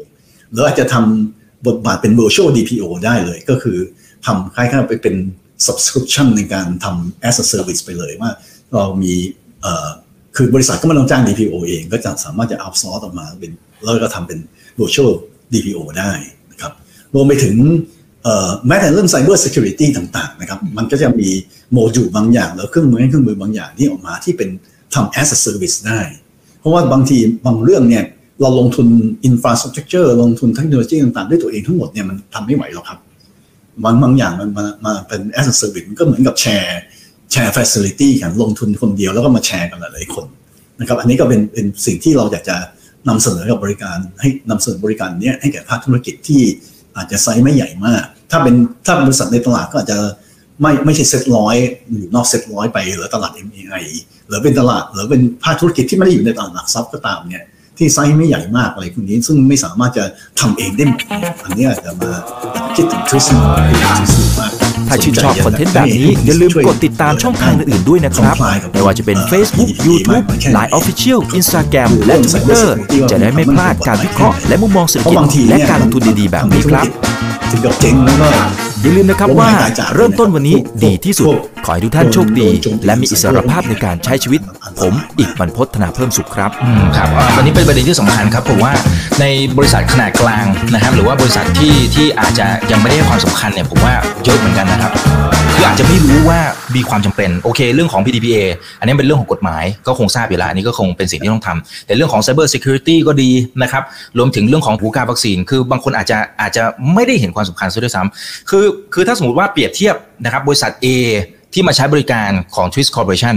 หรืออาจจะทำบทบาทเป็น virtual DPO ได้เลย ก็คือทำคล้ายๆไปเป็น subscription ในการทำ as a service ไปเลยว่าเรามีคือบริษัทก็ไม่ต้องจ้าง DPO เอง ก็จะสามารถจะ outsource ออกมาเป็นแล้วก็ทำเป็น virtual DPO ได้นะครับรวมไปถึง แม้แต่เรื่อง cyber security ต่างๆนะครับมันก็จะมีโมดูลบางอย่างหรือเครื่องมือเครื่องมือบางอย่างที่ออกมาที่เป็นทำ as a service ได้ เพราะว่าบางทีบางเรื่องเนี่ยเราลงทุน infrastructure ลงทุนเทคโนโลยีต่างๆ ด้วยตัวเองทั้งหมดเนี่ยมันทำไม่ไหวหรอกครับบางบางอย่างมันมามาเป็น as a service มันก็เหมือนกับแชร์แชร์ facility กันลงทุนคนเดียวแล้วก็มาแชร์กันหลายๆคนนะครับอันนี้ก็เป็นเป็นสิ่งที่เราอยากจะนำเสนอกับบริการให้นำเสนอบริการนี้ให้แก่ภาคธุรกิจที่ อาจจะไซส์ไม่ใหญ่มาก ถ้าเป็นถ้าบริษัทในตลาดก็อาจจะไม่ไม่ใช่เซ็ตร้อยอยู่นอกเซ็ตร้อยไปหรือตลาด MAI หรือเป็นตลาดหรือเป็นภาคธุรกิจที่ไม่ได้อยู่ในตลาดหลักทรัพย์ก็ตามเนี่ย ที่ไซส์ไม่ใหญ่มากอะไรพวกนี้ ซึ่งไม่สามารถจะทำเองได้หมดอันนี้อาจจะมาคิดถึง TRIS
มากถ้าชื่นชอบ content แบบนี้ อย่าลืมกดติดตามช่องทางอื่นๆด้วยนะครับ ไม่ว่าจะเป็น Facebook YouTube Line Official Instagram และ Twitter จะได้ไม่พลาดการวิเคราะห์และมุมมองเศรษฐกิจและการลงทุนดีๆ แบบนี้ครับ
ถึงกับเจ๊งแล้วก็
อย่าลืมนะครับว่าเริ่มต้นวันนี้ดีที่สุด ขอให้ทุกท่านโชคดี และมีอิสรภาพในการใช้ชีวิต ผมอีกบรรพฒนาเพิ่มสุขครับ
ครับวันนี้เป็นประเด็นที่สำคัญครับผมว่าในบริษัทขนาดกลางนะครับหรือว่าบริษัทที่ที่อาจจะยังไม่ได้ให้ความสำคัญเนี่ยผมว่าเยอะเหมือนกันนะครับคืออาจจะไม่รู้ว่ามีความจำเป็นโอเค เรื่องของ PDPA อันนี้เป็นเรื่องของกฎหมายก็คงทราบอยู่แล้วอันนี้ก็คงเป็นสิ่งที่ต้องทำแต่เรื่องของ Cyber Security ก็ดีนะครับรวมถึงเรื่องของผูการวัคซีน คือบางคนอาจจะอาจจะไม่ได้เห็นความสำคัญซะด้วยซ้ำคือคือถ้าสมมติว่าเปรียบเทียบนะครับบริษัท A ที่มาใช้บริการของ Twist Corporation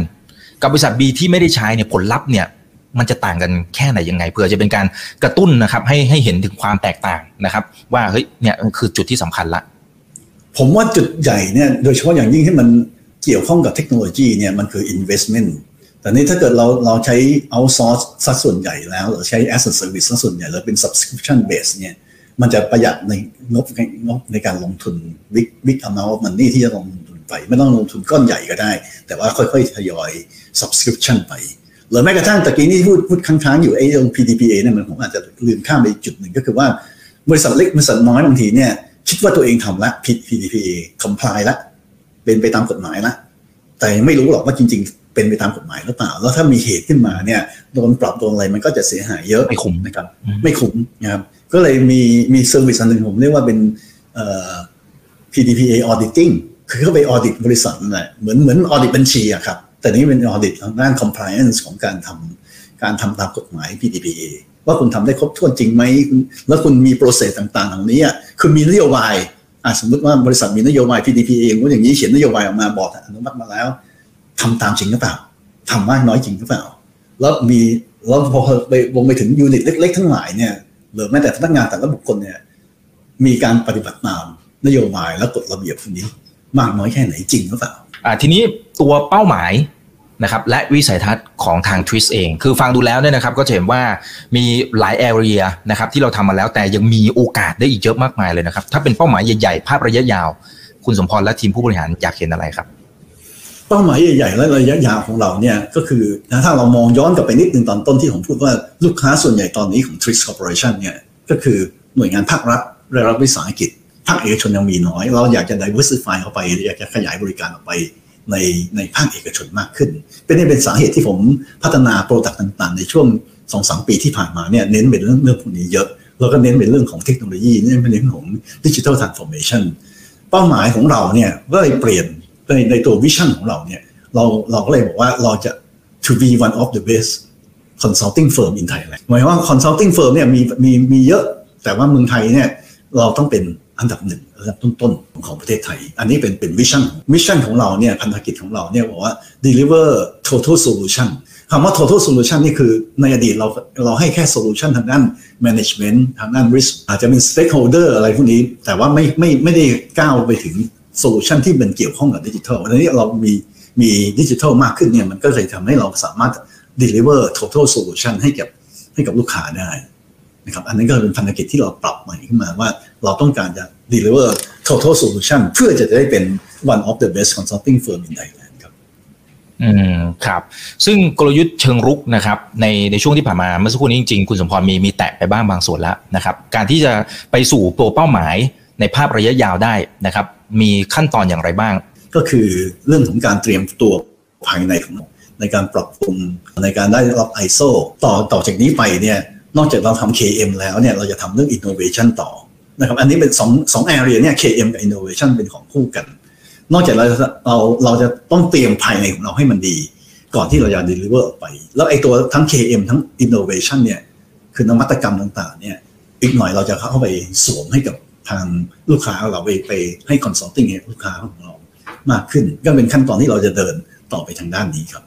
กับบริษัท B ที่ไม่ได้ใช้เนี่ยผลลัพธ์เนี่ยมันจะต่างกันแค่ไหนยังไงเพื่อจะเป็นการกระตุ้นนะครับ ให้ให้เห็นถึงความแตกต่างนะครับ ว่าเฮ้ยเนี่ยคือจุดที่สำคัญละ
ผมว่าจุดใหญ่เนี่ยโดยเฉพาะอย่างยิ่งที่มันเกี่ยวข้องกับเทคโนโลยีเนี่ยมันคือ investment แต่นี้ถ้าเกิดเราเราใช้ outsource สัดส่วนใหญ่แล้วหรือใช้ as a service สัดส่วนใหญ่แล้วเป็น subscription base เนี่ยมันจะประหยัดในงบงบในการลงทุน big big amount of money ที่จะลง ไป ไม่ต้องลงทุนก้อนใหญ่ก็ได้ แต่ว่าค่อยๆทยอย subscription ไปหรือแม้กระทั่งตะกี้นี่พูดพูดค้างๆอยู่ไอ้ตรง PDPA เนี่ยมันผมอาจจะลืมข้ามไปจุดหนึ่งก็คือว่า บริษัทเล็กบริษัทน้อยบางทีเนี่ยคิดว่าตัวเองทำละผิด PDPA comply ละ เป็นไปตามกฎหมายละ แต่ไม่รู้หรอกว่าจริง ๆ เป็นไปตามกฎหมายหรือเปล่า แล้วถ้ามีเหตุขึ้นมาเนี่ยโดนปรับโดนอะไรมันก็จะเสียหายเยอะ
ไม่คุ้ม
นะครับ ไม่คุ้มนะครับก็เลยมีมี service อันหนึ่งผมเรียกว่าเป็น PDPA auditing คือเข้าไป audit บริษัทนั่นแหละเหมือนเหมือน audit บัญชีอะครับ แต่นี้เป็น audit ทางด้าน compliance ของการทำการทำตามกฎหมาย PDPA ว่าคุณทำได้ครบถ้วนจริงไหม แล้วคุณมี process ต่างๆเหล่านี้คือมีนโยบายสมมติว่าบริษัทมีนโยบาย PDP เองว่าอย่างนี้เขียนนโยบายออกมาบอกอนุมัติมาแล้วทำตามจริงหรือเปล่าทำมากน้อยจริงหรือเปล่า แล้วมีแล้วพอไปลงไปถึง unit เล็ก ๆ ทั้งหลายเนี่ยหรือแม้แต่พนักงานแต่ละบุคคลเนี่ยมีการปฏิบัติตามนโยบายและกฎระเบียบพวกนี้ มากน้อยแค่ไหนจริงหรือเปล่า
อ่าทีนี้ตัวเป้าหมายนะครับและวิสัยทัศน์ของทาง Twist เอง คือฟังดูแล้วเนี่ยนะครับก็จะเห็นว่ามีหลายแอเรียนะครับที่เราทำมาแล้วแต่ยังมีโอกาสได้อีกเยอะมากมายเลยนะครับ ถ้าเป็นเป้าหมายใหญ่ๆ ภาพระยะยาว คุณสมพรและทีมผู้บริหารอยากเห็นอะไรครับ
เป้าหมายใหญ่ๆ และระยะยาวของเราเนี่ยก็คือถ้าเรามองย้อนกลับไปนิดนึงตอนต้นที่ผมพูดว่าลูกค้าส่วนใหญ่ตอนนี้ของ Twist Corporation เนี่ยก็คือหน่วยงานภาครัฐและรัฐวิสาหกิจ ภาคเอกชนยังมีน้อย เราอยากจะ diversify เข้าไป อยากจะขยายบริการออกไปในในภาคเอกชนมากขึ้น เป็นนี่เป็นสาเหตุที่ผมพัฒนา product ต่างๆ ในช่วงสองสามปีที่ผ่านมาเนี่ยเน้นเป็นเรื่องเรื่องพวกนี้เยอะ แล้วก็เน้นเป็นเรื่องของเทคโนโลยีเน้นเป็นเรื่องของ digital transformation เป้าหมายของเราเนี่ยก็เลยเปลี่ยนในในตัว vision ของเราเนี่ยเราเราก็เลยบอกว่าเราจะ to be one of the best consulting firm in Thailand หมายว่า consulting firm เนี่ยมีมีมีเยอะ แต่ว่าเมืองไทยเนี่ยเราต้องเป็น อันดับหนึ่งระดับต้นๆ ของประเทศไทย อันนี้เป็นเป็น vision mission ของเราเนี่ยพันธกิจของเราเนี่ยบอกว่า deliver total solution คำว่า total solution นี่คือในอดีตเราเราให้แค่ solution ทางด้าน management ทางด้าน risk อาจจะเป็น stakeholder อะไรพวกนี้ แต่ว่าไม่ไม่ไม่ได้ก้าวไปถึง solution ที่เป็นเกี่ยวข้องกับดิจิทัลวันนี้เรามีมีดิจิทัลมากขึ้นเนี่ยมันก็เลยทำให้เราสามารถ deliver total solution ให้กับให้กับลูกค้าได้ นะครับอันนี้ก็เป็นพันธกิจที่เราปรับใหม่ขึ้นมาว่าเราต้องการจะ deliver total solution เพื่อจะได้เป็น one of the best consulting firm in Thailand ครับ
อืมครับ ซึ่งกลยุทธ์เชิงรุกนะครับ ในในช่วงที่ผ่านมาเมื่อสักครู่นี้จริงๆ คุณสมพรมีมีแตะไปบ้างบางส่วนแล้วนะครับ การที่จะไปสู่ตัวเป้าหมายในภาพระยะยาวได้นะครับ มีขั้นตอนอย่างไรบ้าง
ก็คือเรื่องของการเตรียมตัวภายในของเราในการปรับปรุงในการได้รับ ISO ต่อต่อจากนี้ไปเนี่ย นอกจากเราทำ KM แล้วเนี่ยเราจะทำเรื่อง innovation ต่อนะครับอันนี้เป็นสองสอง area เนี่ย KM กับ innovation เป็นของคู่กัน นอกจากเราเราเราจะต้องเตรียมภายในของเราให้มันดี ก่อนที่เราจะ deliver ออกไป แล้วไอ้ตัวทั้ง KM ทั้ง innovation เนี่ยคือนวัตกรรมต่างๆเนี่ยอีกหน่อยเราจะเข้าไปสวมให้กับทางลูกค้าเราไปไปให้ consulting ให้ลูกค้าของเรามากขึ้น ก็เป็นขั้นตอนที่เราจะเดินต่อไปทางด้านนี้ครับ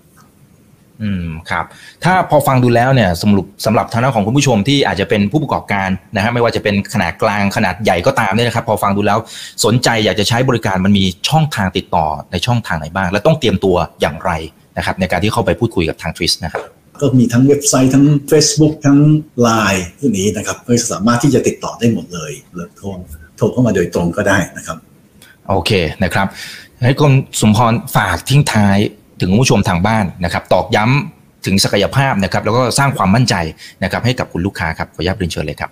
อืมครับ ถ้าพอฟังดูแล้วเนี่ยสรุปสำหรับทางด้านของคุณผู้ชมที่อาจจะเป็นผู้ประกอบการนะฮะไม่ว่าจะเป็นขนาดกลางขนาดใหญ่ก็ตามเนี่ยนะครับ พอฟังดูแล้วสนใจอยากจะใช้บริการมันมีช่องทางติดต่อในช่องทางไหนบ้าง และต้องเตรียมตัวอย่างไรนะครับ ในการที่เข้าไปพูดคุยกับทางทริสนะครับ
ก็มีทั้งเว็บไซต์ทั้ง Facebook ทั้ง Line พวกนี้นะครับก็สามารถที่จะติดต่อได้หมดเลยหรือโทรโทรเข้ามาโดยตรงก็ได้นะครับ
โอเคนะครับให้คุณสมพรฝากทิ้งท้าย ถึงผู้ชมทางบ้านนะครับ ตอกย้ำถึงศักยภาพนะครับ แล้วก็สร้างความมั่นใจนะครับ ให้กับคุณลูกค้าครับขออนุญาตเรียนเชิญเลยครับ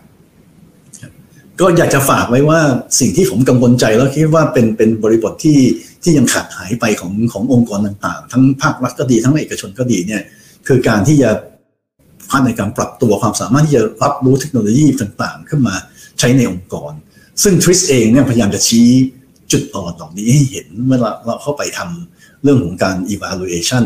ก็อยากจะฝากไว้ว่าสิ่งที่ผมกังวลใจแล้วคิดว่าเป็นเป็นบริบทที่ที่ยังขาดหายไปของขององค์กรต่างๆ ทั้งภาครัฐก็ดีทั้งเอกชนก็ดีเนี่ยคือการที่จะพาในการปรับตัวความสามารถที่จะรับรู้เทคโนโลยีต่างๆ ขึ้นมาใช้ในองค์กร ซึ่งทริสเองเนี่ยพยายามจะชี้จุดอ่อนเหล่านี้ให้เห็นเมื่อเราเราเข้าไปทำ เรื่องของการ evaluation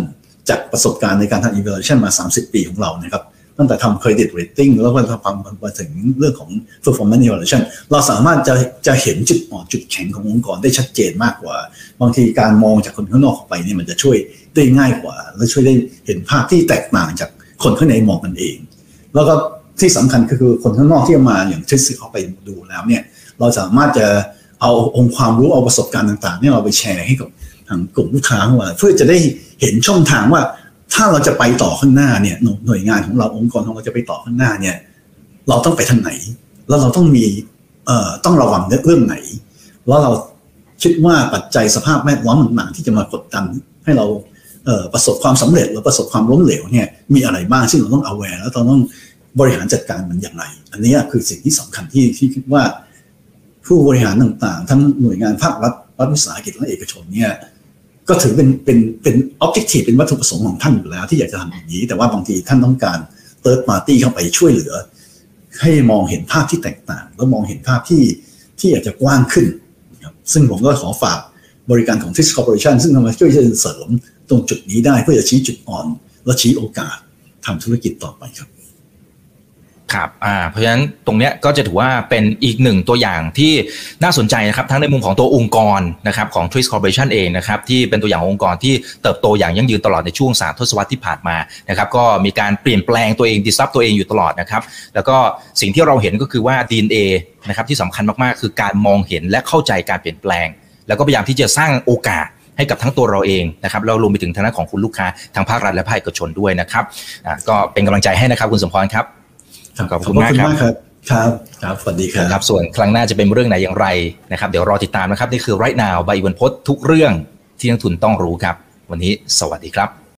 จากประสบการณ์ในการทำ evaluation มา 30 ปีของเรานะครับตั้งแต่ทำ credit rating แล้วก็ทำมาถึงเรื่องของ performance evaluation เราสามารถจะจะเห็นจุดอ่อนจุดแข็งขององค์กรได้ชัดเจนมากกว่า บางทีการมองจากคนข้างนอกเข้าไปเนี่ยมันจะช่วยได้ง่ายกว่า และช่วยได้เห็นภาพที่แตกต่างจากคนข้างในมองกันเอง แล้วก็ที่สำคัญก็คือคนข้างนอกที่มาอย่างทริสเข้าไปดูแล้วเนี่ยเราสามารถจะเอาองค์ความรู้เอาประสบการณ์ต่างๆเนี่ยเราไปแชร์ให้กับ ทางกลุ่มลูกค้าของเราเพื่อจะได้เห็นช่องทางว่า ถ้าเราจะไปต่อข้างหน้าเนี่ยหน่วยงานของเราองค์กรของเราจะไปต่อข้างหน้าเนี่ย เราต้องไปทางไหน แล้วเราต้องมีเอ่อต้องระวังเรื่องไหน แล้วเราคิดว่าปัจจัยสภาพแวดล้อมต่างๆที่จะมากดดันให้เราเอ่อประสบความสำเร็จหรือประสบความล้มเหลวเนี่ยมีอะไรบ้างซึ่งเราต้อง aware แล้วเราต้องบริหารจัดการมันอย่างไร อันนี้คือสิ่งที่สำคัญที่ที่คิดว่า ผู้บริหารต่างๆ ทั้งหน่วยงานภาครัฐรัฐวิสาหกิจและเอกชนเนี่ย ก็ถือเป็นเป็นเป็น objective เป็นวัตถุประสงค์ของท่านอยู่แล้ว ที่อยากจะทำอย่างนี้ แต่ว่าบางทีท่านต้องการ third party เข้าไปช่วยเหลือ ให้มองเห็นภาพที่แตกต่าง แล้วมองเห็นภาพที่ที่อาจจะกว้างขึ้นครับซึ่งผมก็ขอฝากบริการของ Tris Corporation ซึ่งทำมาช่วยเสริมตรงจุดนี้ได้เพื่อจะชี้จุดอ่อน และชี้โอกาสทำธุรกิจต่อไปครับ
ครับอ่าเพราะฉะนั้นตรงเนี้ยก็จะถือว่าเป็นอีกหนึ่งตัวอย่างที่น่าสนใจนะครับ ทั้งในมุมของตัวองค์กรนะครับของ Twist Corporation เองนะครับที่เป็นตัวอย่างองค์กรที่เติบโตอย่างยั่งยืนตลอดในช่วงสามทศวรรษที่ผ่านมานะครับก็มีการเปลี่ยนแปลงตัวเองดิสซับตัวเองอยู่ตลอดนะครับแล้วก็สิ่งที่เราเห็นก็คือว่า DNA นะครับที่สำคัญมากๆ คือการมองเห็นและเข้าใจการเปลี่ยนแปลง แล้วก็พยายามที่จะสร้างโอกาสให้กับทั้งตัวเราเองนะครับแล้วรวมไปถึงทางด้านของคุณลูกค้าทางภาครัฐและภาคเอกชนด้วยนะครับก็เป็นกำลังใจให้นะครับคุณสมพรครับ ขอบคุณมากครับ
ครับครับครับ สวัสดีครับ
ครับ ส่วนครั้งหน้าจะเป็นเรื่องไหนอย่างไรนะครับ เดี๋ยวรอติดตามนะครับ นี่คือ right now ใบวันพศทุกเรื่องที่นักทุนต้องรู้ครับ วันนี้สวัสดีครับ